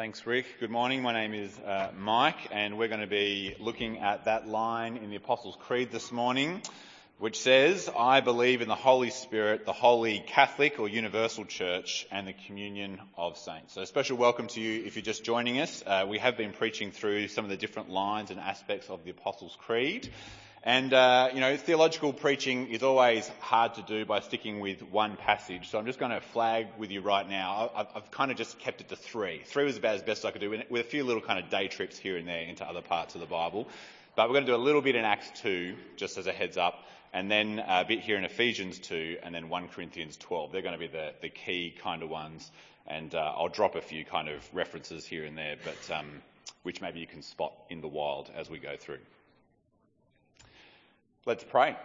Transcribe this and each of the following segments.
Thanks, Rick. Good morning. My name is uh, Mike, and we're going to be looking at that line in the Apostles' Creed this morning, which says, I believe in the Holy Spirit, the Holy Catholic or Universal Church, and the communion of saints. So, a special welcome to you if you're just joining us. Uh, we have been preaching through some of the different lines and aspects of the Apostles' Creed. And, uh, you know, theological preaching is always hard to do by sticking with one passage. So I'm just going to flag with you right now. I've, I've kind of just kept it to three. Three was about as best I could do with a few little kind of day trips here and there into other parts of the Bible. But we're going to do a little bit in Acts 2, just as a heads up, and then a bit here in Ephesians 2, and then 1 Corinthians 12. They're going to be the, the key kind of ones. And uh, I'll drop a few kind of references here and there, but um, which maybe you can spot in the wild as we go through. Let's pray.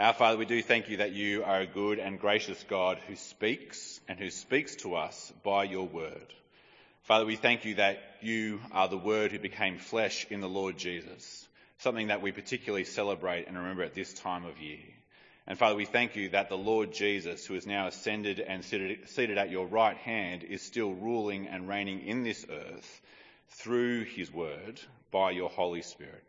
Our Father, we do thank you that you are a good and gracious God who speaks and who speaks to us by your word. Father, we thank you that you are the word who became flesh in the Lord Jesus, something that we particularly celebrate and remember at this time of year. And Father, we thank you that the Lord Jesus, who is now ascended and seated at your right hand, is still ruling and reigning in this earth through his word by your Holy Spirit.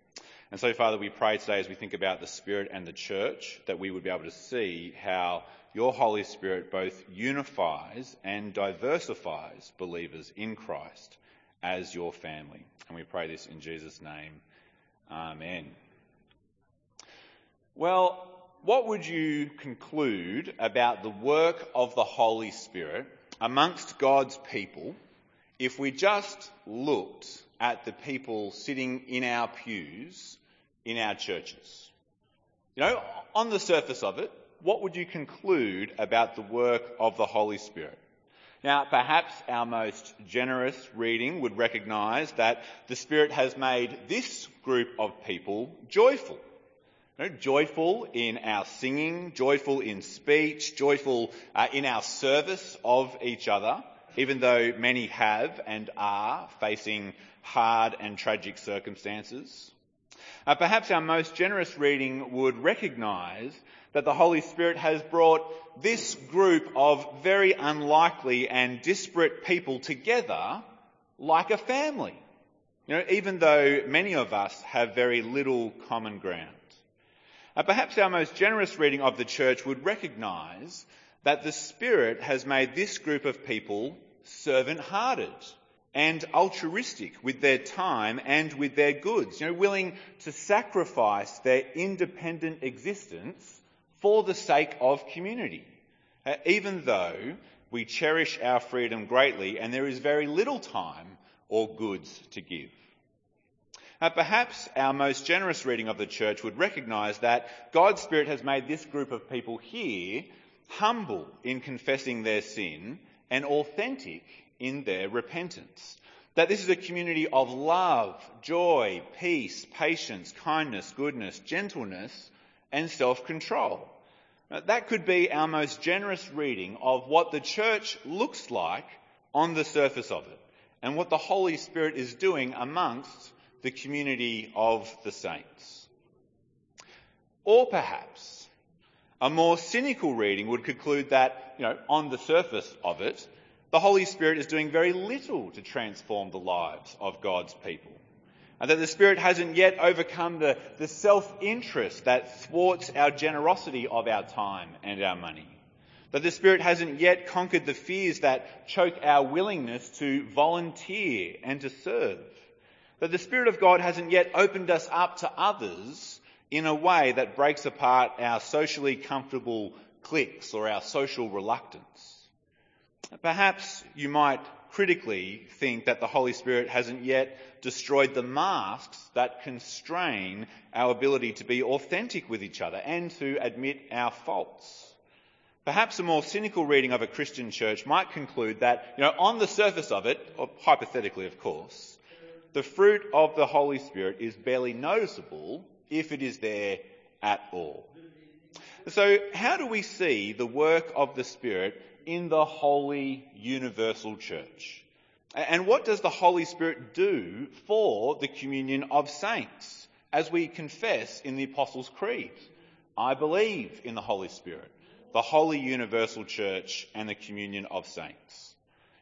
And so, Father, we pray today as we think about the Spirit and the church that we would be able to see how your Holy Spirit both unifies and diversifies believers in Christ as your family. And we pray this in Jesus' name. Amen. Well, what would you conclude about the work of the Holy Spirit amongst God's people if we just looked at the people sitting in our pews in our churches. You know, on the surface of it, what would you conclude about the work of the Holy Spirit? Now, perhaps our most generous reading would recognise that the Spirit has made this group of people joyful. You know, joyful in our singing, joyful in speech, joyful uh, in our service of each other, even though many have and are facing hard and tragic circumstances. Uh, perhaps our most generous reading would recognise that the Holy Spirit has brought this group of very unlikely and disparate people together like a family. You know, even though many of us have very little common ground. Uh, perhaps our most generous reading of the church would recognise that the Spirit has made this group of people servant hearted and altruistic with their time and with their goods, you know, willing to sacrifice their independent existence for the sake of community. Uh, even though we cherish our freedom greatly and there is very little time or goods to give. Uh, perhaps our most generous reading of the church would recognise that God's Spirit has made this group of people here humble in confessing their sin and authentic in their repentance. That this is a community of love, joy, peace, patience, kindness, goodness, gentleness, and self-control. That could be our most generous reading of what the church looks like on the surface of it and what the Holy Spirit is doing amongst the community of the saints. Or perhaps a more cynical reading would conclude that, you know, on the surface of it, the Holy Spirit is doing very little to transform the lives of God's people. And that the Spirit hasn't yet overcome the, the self-interest that thwarts our generosity of our time and our money. That the Spirit hasn't yet conquered the fears that choke our willingness to volunteer and to serve. That the Spirit of God hasn't yet opened us up to others in a way that breaks apart our socially comfortable cliques or our social reluctance. Perhaps you might critically think that the Holy Spirit hasn't yet destroyed the masks that constrain our ability to be authentic with each other and to admit our faults. Perhaps a more cynical reading of a Christian church might conclude that, you know, on the surface of it, or hypothetically of course, the fruit of the Holy Spirit is barely noticeable if it is there at all. So how do we see the work of the Spirit in the holy universal church. And what does the Holy Spirit do for the communion of saints as we confess in the Apostles' Creed? I believe in the Holy Spirit, the holy universal church and the communion of saints.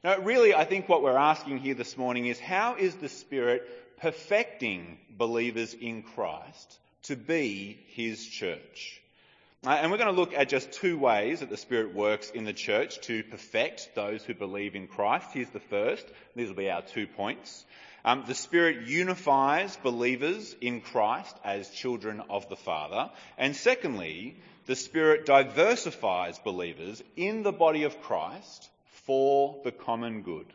Now, really, I think what we're asking here this morning is how is the Spirit perfecting believers in Christ to be His church? Uh, and we're going to look at just two ways that the Spirit works in the church to perfect those who believe in Christ. Here's the first. These will be our two points. Um, the Spirit unifies believers in Christ as children of the Father. And secondly, the Spirit diversifies believers in the body of Christ for the common good.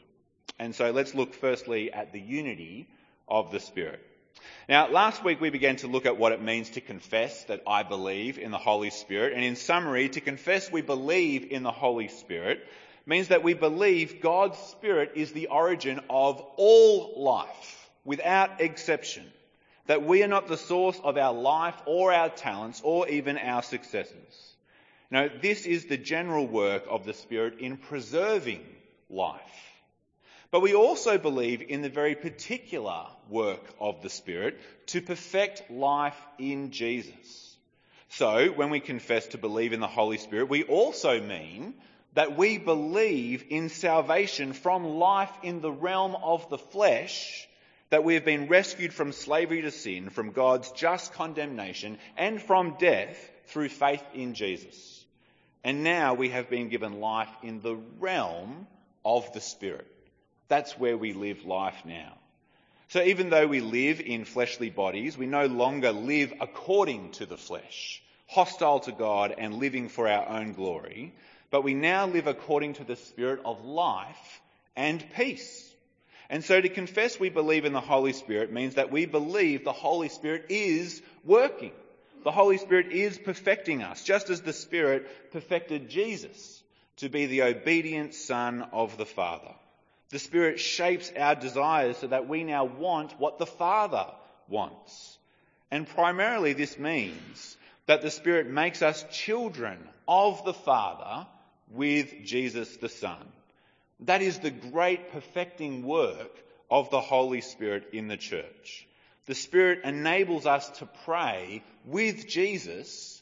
And so let's look firstly at the unity of the Spirit. Now, last week we began to look at what it means to confess that I believe in the Holy Spirit. And in summary, to confess we believe in the Holy Spirit means that we believe God's Spirit is the origin of all life, without exception. That we are not the source of our life or our talents or even our successes. No, this is the general work of the Spirit in preserving life. But we also believe in the very particular work of the Spirit to perfect life in Jesus. So, when we confess to believe in the Holy Spirit, we also mean that we believe in salvation from life in the realm of the flesh, that we have been rescued from slavery to sin, from God's just condemnation, and from death through faith in Jesus. And now we have been given life in the realm of the Spirit. That's where we live life now. So even though we live in fleshly bodies, we no longer live according to the flesh, hostile to God and living for our own glory, but we now live according to the Spirit of life and peace. And so to confess we believe in the Holy Spirit means that we believe the Holy Spirit is working. The Holy Spirit is perfecting us, just as the Spirit perfected Jesus to be the obedient Son of the Father. The Spirit shapes our desires so that we now want what the Father wants. And primarily this means that the Spirit makes us children of the Father with Jesus the Son. That is the great perfecting work of the Holy Spirit in the church. The Spirit enables us to pray with Jesus,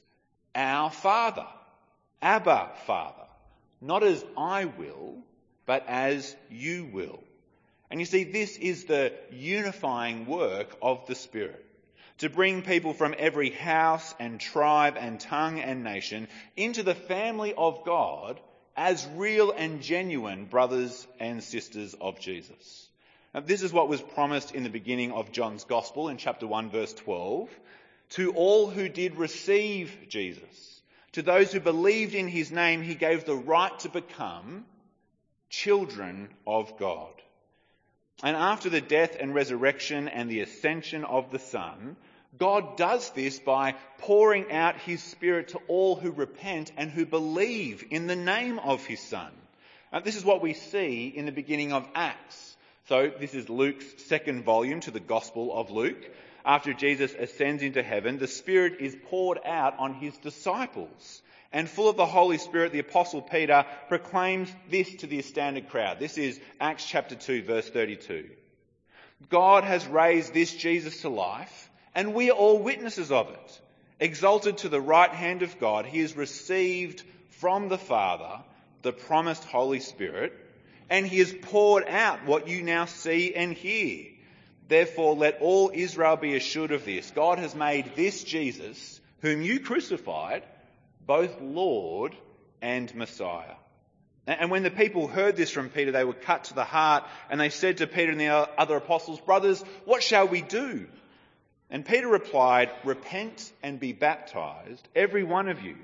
our Father. Abba, Father. Not as I will, but as you will. And you see, this is the unifying work of the Spirit. To bring people from every house and tribe and tongue and nation into the family of God as real and genuine brothers and sisters of Jesus. Now, this is what was promised in the beginning of John's Gospel in chapter 1 verse 12. To all who did receive Jesus, to those who believed in his name, he gave the right to become children of God. And after the death and resurrection and the ascension of the Son, God does this by pouring out his Spirit to all who repent and who believe in the name of his Son. And this is what we see in the beginning of Acts. So this is Luke's second volume to the Gospel of Luke. After Jesus ascends into heaven, the Spirit is poured out on his disciples. And full of the Holy Spirit, the Apostle Peter proclaims this to the astounded crowd. This is Acts chapter 2 verse 32. God has raised this Jesus to life, and we are all witnesses of it. Exalted to the right hand of God, he has received from the Father the promised Holy Spirit, and he has poured out what you now see and hear. Therefore, let all Israel be assured of this. God has made this Jesus, whom you crucified, both Lord and Messiah. And when the people heard this from Peter, they were cut to the heart, and they said to Peter and the other apostles, Brothers, what shall we do? And Peter replied, Repent and be baptized, every one of you,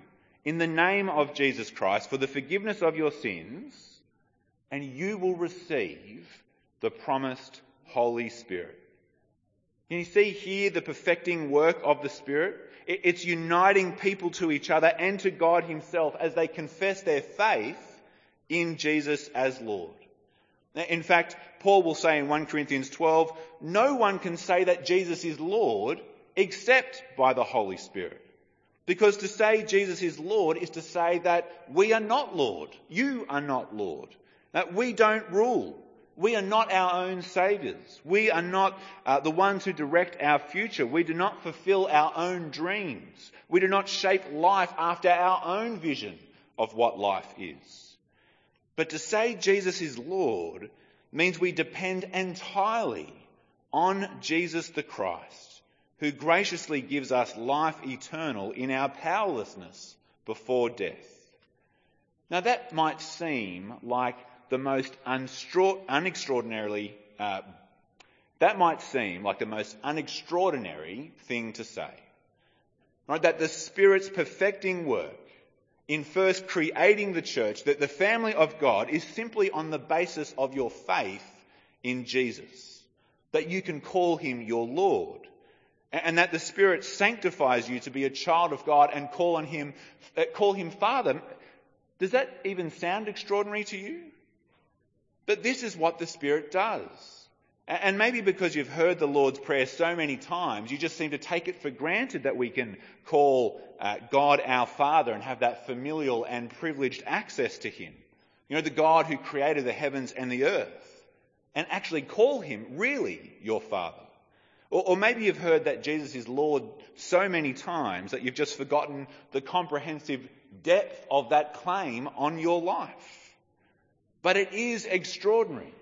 in the name of Jesus Christ, for the forgiveness of your sins and you will receive the promised Holy Spirit. Can you see here the perfecting work of the Spirit? It's uniting people to each other and to God Himself as they confess their faith in Jesus as Lord. In fact, Paul will say in 1 Corinthians 12, no one can say that Jesus is Lord except by the Holy Spirit. Because to say Jesus is Lord is to say that we are not Lord. You are not Lord. That we don't rule. We are not our own saviours. We are not uh, the ones who direct our future. We do not fulfill our own dreams. We do not shape life after our own vision of what life is. But to say Jesus is Lord means we depend entirely on Jesus the Christ, who graciously gives us life eternal in our powerlessness before death. Now that might seem like the most unextraordinarily, uh, that might seem like the most unextraordinary thing to say. Right? That the Spirit's perfecting work in first creating the church, that the family of God is simply on the basis of your faith in Jesus. That you can call him your Lord. And that the Spirit sanctifies you to be a child of God and call on him, uh, call him Father. Does that even sound extraordinary to you? But this is what the Spirit does. And maybe because you've heard the Lord's Prayer so many times, you just seem to take it for granted that we can call uh, God our Father and have that familial and privileged access to Him. You know, the God who created the heavens and the earth. And actually call Him really your Father. Or, or maybe you've heard that Jesus is Lord so many times that you've just forgotten the comprehensive depth of that claim on your life. But it is extraordinary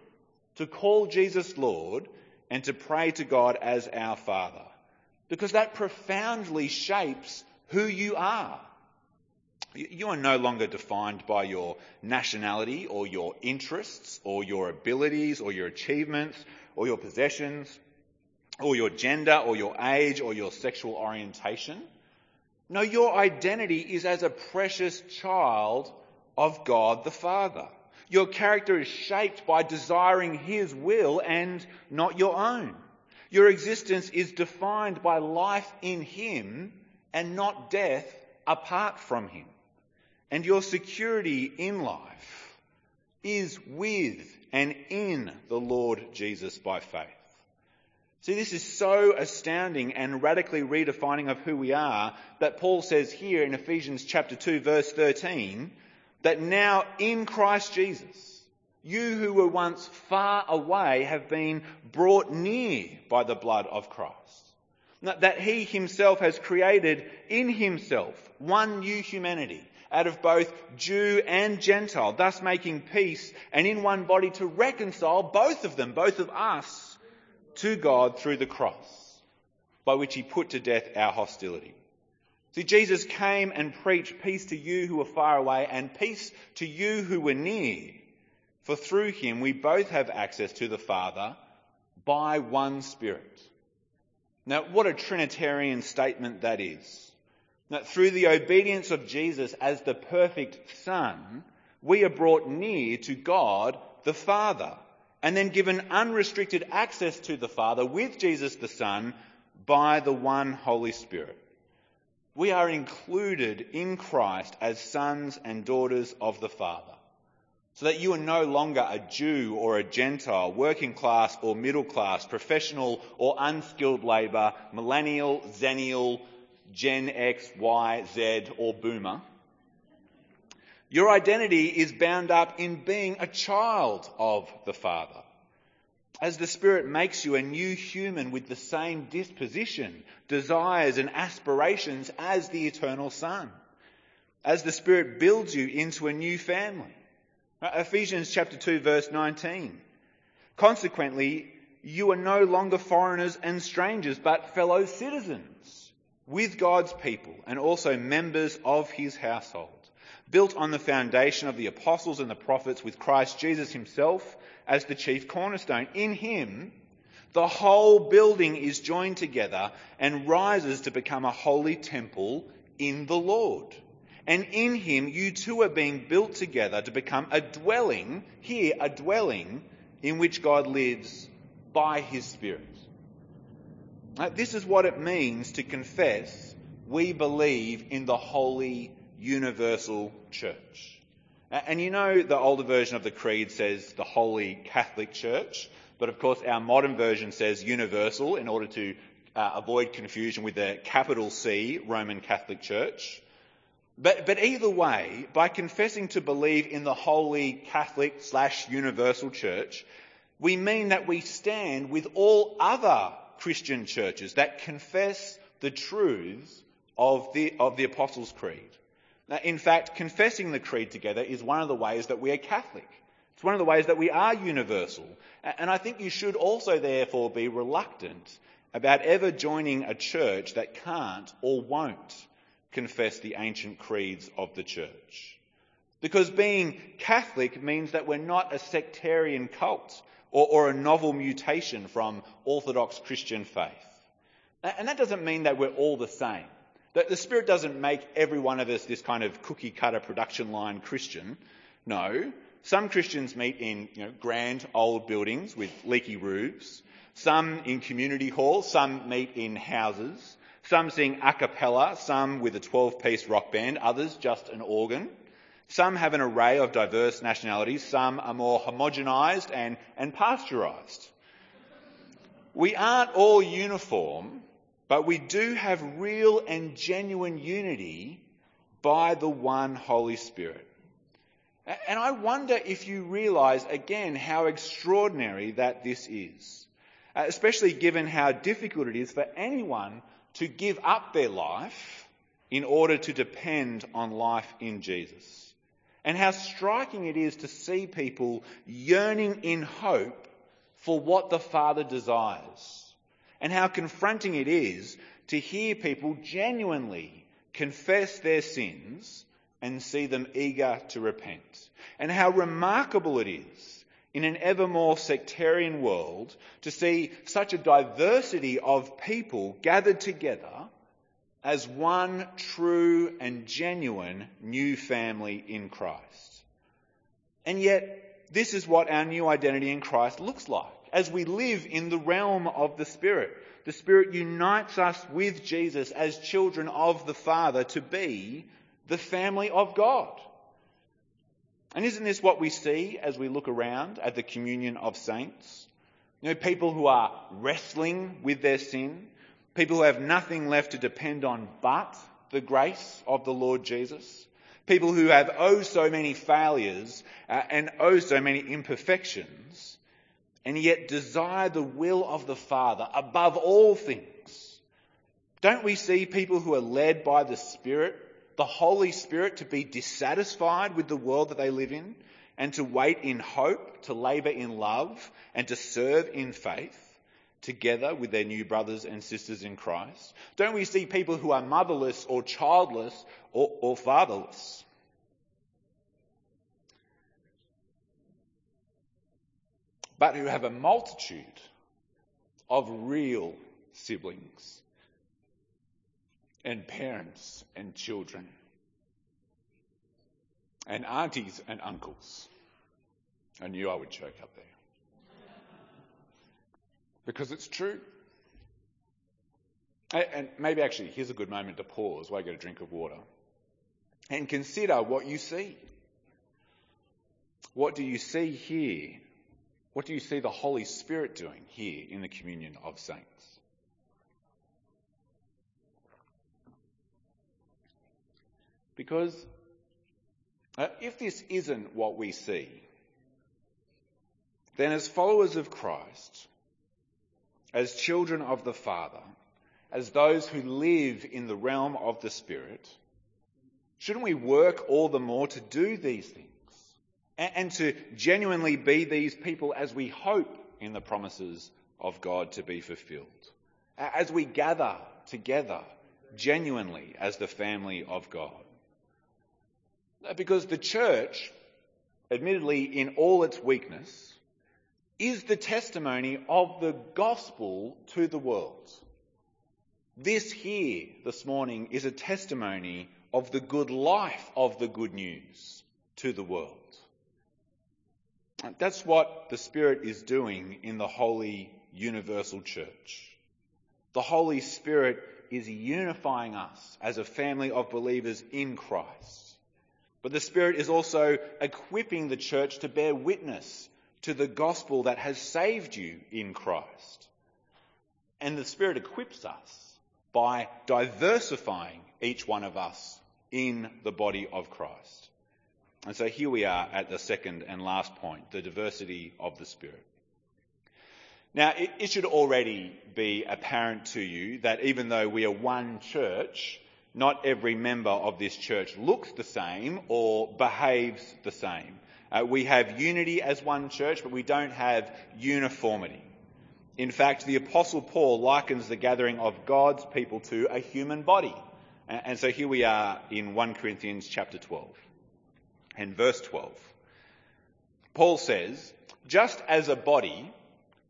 to call Jesus Lord and to pray to God as our Father. Because that profoundly shapes who you are. You are no longer defined by your nationality or your interests or your abilities or your achievements or your possessions or your gender or your age or your sexual orientation. No, your identity is as a precious child of God the Father. Your character is shaped by desiring His will and not your own. Your existence is defined by life in Him and not death apart from Him. And your security in life is with and in the Lord Jesus by faith. See, this is so astounding and radically redefining of who we are that Paul says here in Ephesians chapter 2 verse 13, that now in Christ Jesus, you who were once far away have been brought near by the blood of Christ. That he himself has created in himself one new humanity out of both Jew and Gentile, thus making peace and in one body to reconcile both of them, both of us, to God through the cross, by which he put to death our hostility. See, Jesus came and preached peace to you who were far away and peace to you who were near. For through him we both have access to the Father by one Spirit. Now, what a Trinitarian statement that is. That through the obedience of Jesus as the perfect Son, we are brought near to God the Father and then given unrestricted access to the Father with Jesus the Son by the one Holy Spirit we are included in Christ as sons and daughters of the Father. So that you are no longer a Jew or a Gentile, working class or middle class, professional or unskilled labour, millennial, zennial, Gen X, Y, Z, or boomer. Your identity is bound up in being a child of the Father as the Spirit makes you a new human with the same disposition, desires and aspirations as the eternal Son. As the Spirit builds you into a new family. Ephesians chapter 2 verse 19. Consequently, you are no longer foreigners and strangers, but fellow citizens with God's people and also members of his household, built on the foundation of the apostles and the prophets with Christ Jesus himself as the chief cornerstone. In him, the whole building is joined together and rises to become a holy temple in the Lord. And in him, you too are being built together to become a dwelling, here, a dwelling in which God lives by his Spirit. This is what it means to confess we believe in the holy universal church. And you know the older version of the creed says the Holy Catholic Church, but of course our modern version says universal in order to uh, avoid confusion with the capital C Roman Catholic Church. But, but either way, by confessing to believe in the Holy Catholic slash Universal Church, we mean that we stand with all other Christian churches that confess the truths of the, of the Apostles' Creed. Uh, in fact, confessing the creed together is one of the ways that we are Catholic. It's one of the ways that we are universal. And I think you should also, therefore, be reluctant about ever joining a church that can't or won't confess the ancient creeds of the church. Because being Catholic means that we're not a sectarian cult or, or, a novel mutation from Orthodox Christian faith. And that doesn't mean that we're all the same. The Spirit doesn't make every one of us this kind of cookie cutter production line Christian. No, some Christians meet in you know, grand old buildings with leaky roofs. Some in community halls. Some meet in houses. Some sing a cappella. Some with a 12 piece rock band. Others just an organ. Some have an array of diverse nationalities. Some are more homogenised and, and pasteurised. We aren't all uniform, but we do have real and genuine unity by the one Holy Spirit. And I wonder if you realise again how extraordinary that this is, uh, especially given how difficult it is for anyone to give up their life in order to depend on life in Jesus. And how striking it is to see people yearning in hope for what the Father desires. And how confronting it is to hear people genuinely confess their sins and see them eager to repent. And how remarkable it is in an ever more sectarian world to see such a diversity of people gathered together as one true and genuine new family in Christ. And yet, this is what our new identity in Christ looks like as we live in the realm of the Spirit. The Spirit unites us with Jesus as children of the Father to be the family of God. And isn't this what we see as we look around at the communion of saints? You know, people who are wrestling with their sin, people who have nothing left to depend on but the grace of the Lord Jesus, people who have oh so many failures uh, and oh so many imperfections, and yet desire the will of the Father above all things. Don't we see people who are led by the Spirit the Holy Spirit to be dissatisfied with the world that they live in and to wait in hope, to labour in love, and to serve in faith together with their new brothers and sisters in Christ? Don't we see people who are motherless or childless or, or fatherless? But who have a multitude of real siblings and parents and children and aunties and uncles. I knew I would choke up there. Because it's true. And maybe actually, here's a good moment to pause while I get a drink of water and consider what you see. What do you see here? What do you see the Holy Spirit doing here in the communion of saints? Because uh, if this isn't what we see, then as followers of Christ, as children of the Father, as those who live in the realm of the Spirit, shouldn't we work all the more to do these things and, to genuinely be these people as we hope in the promises of God to be fulfilled? As we gather together genuinely as the family of God. Uh, because the church, admittedly in all its weakness, is the testimony of the gospel to the world. This here this morning is a testimony of the good life of the good news to the world. That's what the Spirit is doing in the Holy Universal Church. The Holy Spirit is unifying us as a family of believers in Christ. But the Spirit is also equipping the church to bear witness to the gospel that has saved you in Christ. And the Spirit equips us by diversifying each one of us in the body of Christ. And so here we are at the second and last point, the diversity of the Spirit. Now, it, it should already be apparent to you that even though we are one church, not every member of this church looks the same or behaves the same. Uh, we have unity as one church, but we don't have uniformity. In fact, the Apostle Paul likens the gathering of God's people to a human body. And so here we are in 1 Corinthians chapter 12 and verse 12. Paul says, just as a body,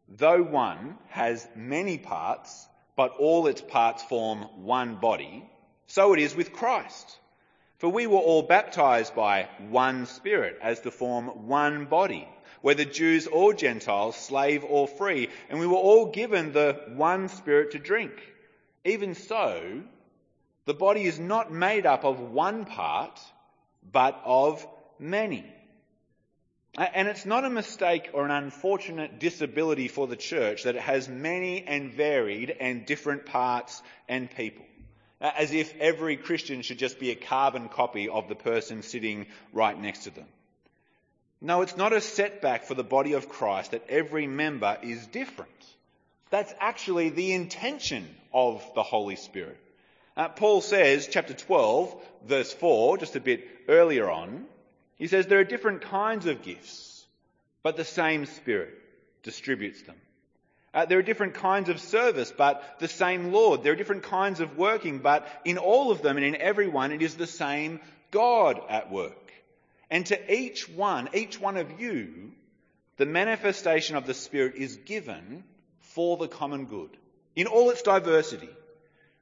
though one has many parts, but all its parts form one body, so it is with Christ. For we were all baptized by one Spirit as to form one body, whether Jews or Gentiles, slave or free, and we were all given the one Spirit to drink. Even so, the body is not made up of one part, but of many. And it's not a mistake or an unfortunate disability for the church that it has many and varied and different parts and people as if every Christian should just be a carbon copy of the person sitting right next to them. No, it's not a setback for the body of Christ that every member is different. That's actually the intention of the Holy Spirit. Uh, Paul says, chapter 12, verse 4, just a bit earlier on, he says there are different kinds of gifts, but the same Spirit distributes them. Uh, there are different kinds of service, but the same Lord. There are different kinds of working, but in all of them and in every one, it is the same God at work. And to each one, each one of you, the manifestation of the Spirit is given for the common good in all its diversity.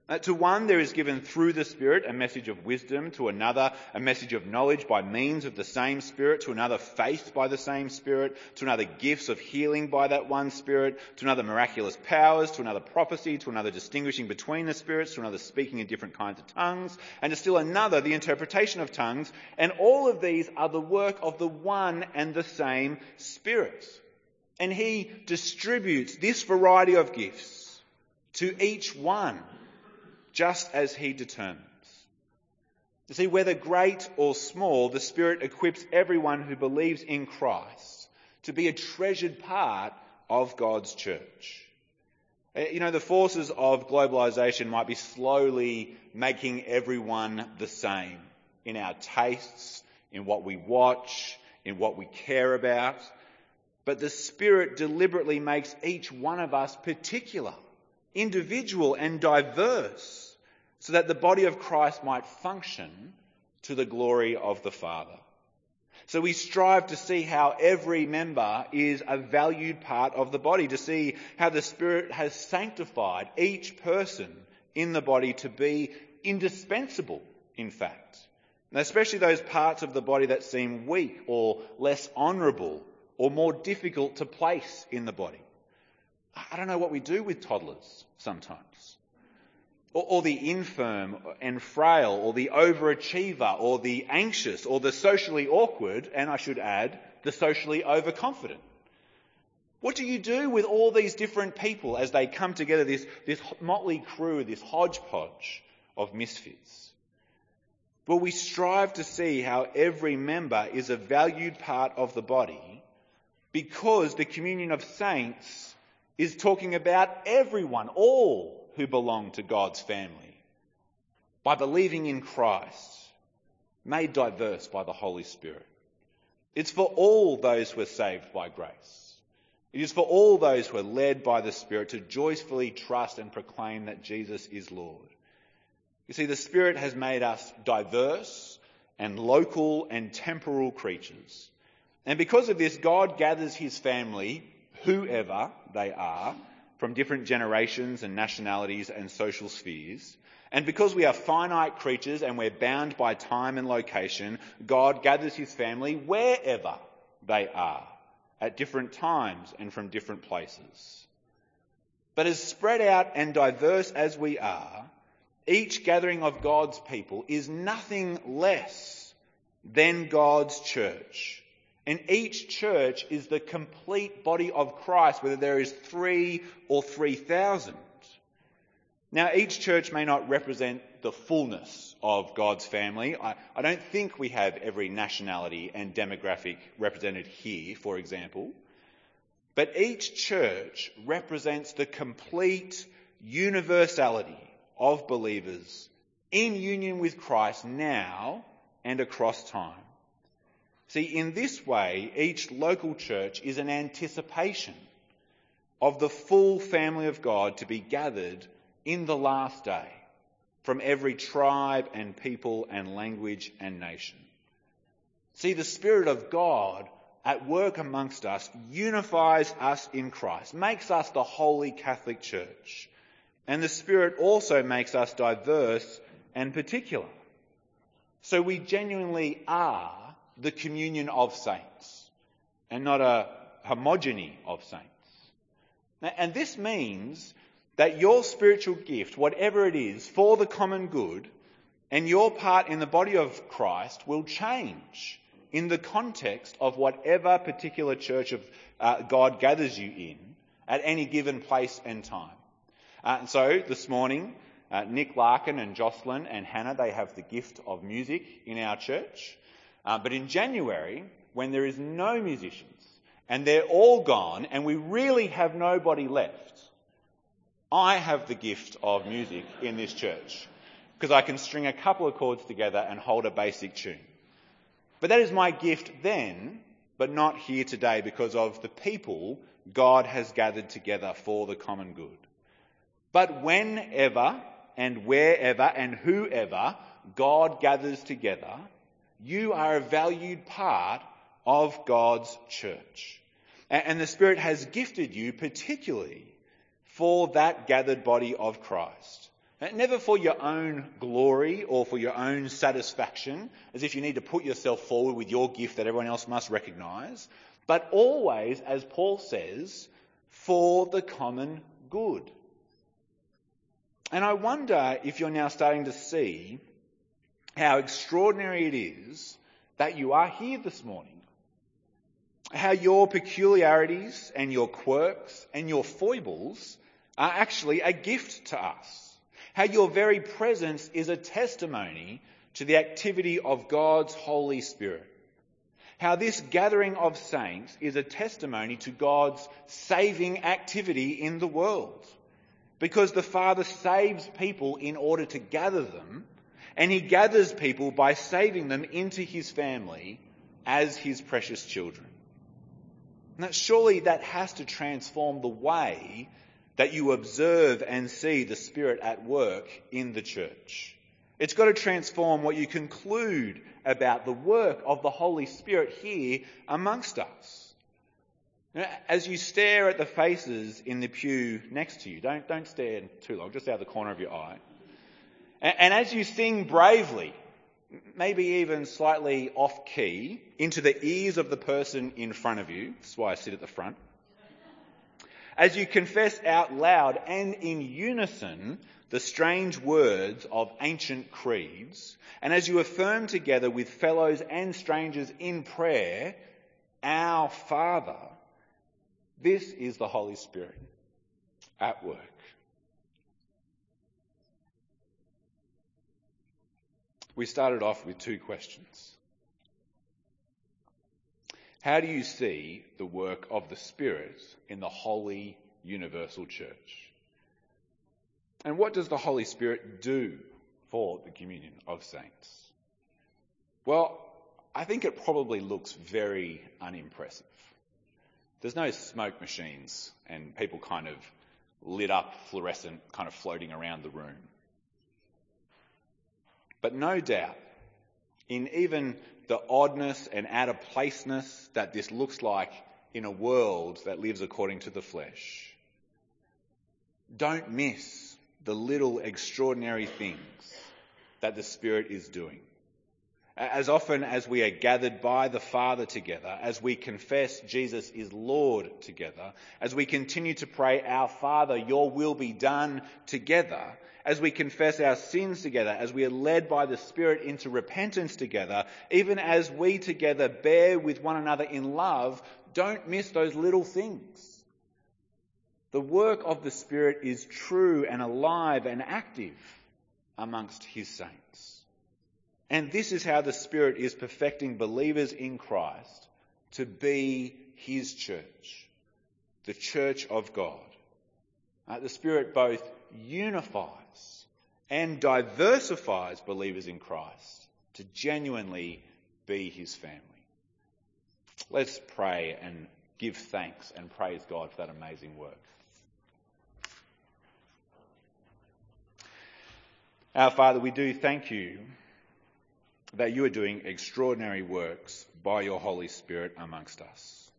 Uh, to one, there is given through the Spirit a message of wisdom, to another, a message of knowledge by means of the same Spirit, to another, faith by the same Spirit, to another, gifts of healing by that one Spirit, to another, miraculous powers, to another, prophecy, to another, distinguishing between the Spirits, to another, speaking in different kinds of tongues, and to still another, the interpretation of tongues. And all of these are the work of the one and the same Spirit. And He distributes this variety of gifts to each one just as he determines. You see, whether great or small, the Spirit equips everyone who believes in Christ to be a treasured part of God's church. Eh, you know, the forces of globalization might be slowly making everyone the same in our tastes, in what we watch, in what we care about. But the Spirit deliberately makes each one of us particular, individual and diverse so that the body of Christ might function to the glory of the Father. So we strive to see how every member is a valued part of the body, to see how the Spirit has sanctified each person in the body to be indispensable, in fact. And especially those parts of the body that seem weak or less honourable or more difficult to place in the body. I don't know what we do with toddlers sometimes or, or the infirm and frail, or the overachiever, or the anxious, or the socially awkward, and I should add, the socially overconfident. What do you do with all these different people as they come together, this, this motley crew, this hodgepodge of misfits? Well, we strive to see how every member is a valued part of the body because the communion of saints is talking about everyone, all who belong to God's family by believing in Christ, made diverse by the Holy Spirit. It's for all those who are saved by grace. It is for all those who are led by the Spirit to joyfully trust and proclaim that Jesus is Lord. You see, the Spirit has made us diverse and local and temporal creatures. And because of this, God gathers his family, whoever they are, from different generations and nationalities and social spheres. And because we are finite creatures and we're bound by time and location, God gathers his family wherever they are, at different times and from different places. But as spread out and diverse as we are, each gathering of God's people is nothing less than God's church. And each church is the complete body of Christ, whether there is three or three thousand. Now, each church may not represent the fullness of God's family. I, I, don't think we have every nationality and demographic represented here, for example. But each church represents the complete universality of believers in union with Christ now and across time. See, in this way, each local church is an anticipation of the full family of God to be gathered in the last day from every tribe and people and language and nation. See, the Spirit of God at work amongst us unifies us in Christ, makes us the holy Catholic Church. And the Spirit also makes us diverse and particular. So we genuinely are the communion of saints and not a homogeny of saints. And this means that your spiritual gift, whatever it is, for the common good, and your part in the body of Christ will change in the context of whatever particular church of uh, God gathers you in at any given place and time. Uh, and so this morning, uh, Nick Larkin and Jocelyn and Hannah, they have the gift of music in our church. Uh, but in January, when there is no musicians and they're all gone and we really have nobody left, I have the gift of music in this church because I can string a couple of chords together and hold a basic tune. But that is my gift then, but not here today because of the people God has gathered together for the common good. But whenever and wherever and whoever God gathers together, you are a valued part of God's church. And the Spirit has gifted you particularly for that gathered body of Christ. Never for your own glory or for your own satisfaction, as if you need to put yourself forward with your gift that everyone else must recognize, but always, as Paul says, for the common good. And I wonder if you're now starting to see how extraordinary it is that you are here this morning. How your peculiarities and your quirks and your foibles are actually a gift to us. How your very presence is a testimony to the activity of God's Holy Spirit. How this gathering of saints is a testimony to God's saving activity in the world. Because the Father saves people in order to gather them, and He gathers people by saving them into His family as His precious children. And that surely that has to transform the way that you observe and see the Spirit at work in the church. It's got to transform what you conclude about the work of the Holy Spirit here amongst us. As you stare at the faces in the pew next to you, don't, don't stare too long, just out of the corner of your eye. And, as you sing bravely, maybe even slightly off key, into the ears of the person in front of you, that's why I sit at the front, as you confess out loud and in unison the strange words of ancient creeds, and as you affirm together with fellows and strangers in prayer, Our Father, this is the Holy Spirit at work. We started off with two questions. How do you see the work of the Spirit in the holy universal church? And what does the Holy Spirit do for the communion of saints? Well, I think it probably looks very unimpressive. There's no smoke machines and people kind of lit up fluorescent kind of floating around the room. But no doubt, in even the oddness and out of placeness that this looks like in a world that lives according to the flesh. Don't miss the little extraordinary things that the Spirit is doing. As often as we are gathered by the Father together, as we confess Jesus is Lord together, as we continue to pray, Our Father, your will be done together, as we confess our sins together, as we are led by the Spirit into repentance together, even as we together bear with one another in love, don't miss those little things. The work of the Spirit is true and alive and active amongst His saints. And this is how the Spirit is perfecting believers in Christ to be His church, the church of God. Uh, the Spirit both unifies and diversifies believers in Christ to genuinely be his family. Let's pray and give thanks and praise God for that amazing work. Our Father, we do thank you that you are doing extraordinary works by your Holy Spirit amongst us.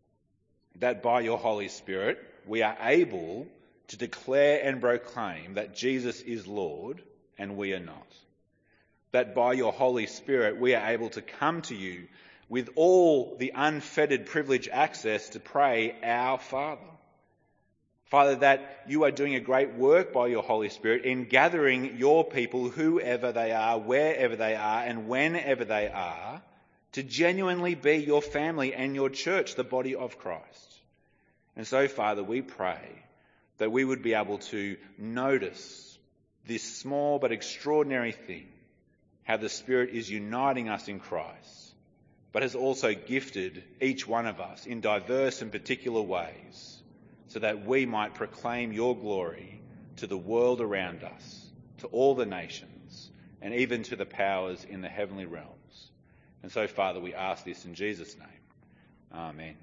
That by your Holy Spirit we are able to declare and proclaim that Jesus is Lord and we are not. That by your Holy Spirit we are able to come to you with all the unfettered privilege access to pray, Our Father. Father, that you are doing a great work by your Holy Spirit in gathering your people, whoever they are, wherever they are, and whenever they are, to genuinely be your family and your church, the body of Christ. And so, Father, we pray that we would be able to notice this small but extraordinary thing, how the Spirit is uniting us in Christ, but has also gifted each one of us in diverse and particular ways so that we might proclaim your glory to the world around us, to all the nations, and even to the powers in the heavenly realms. And so, Father, we ask this in Jesus' name. Amen.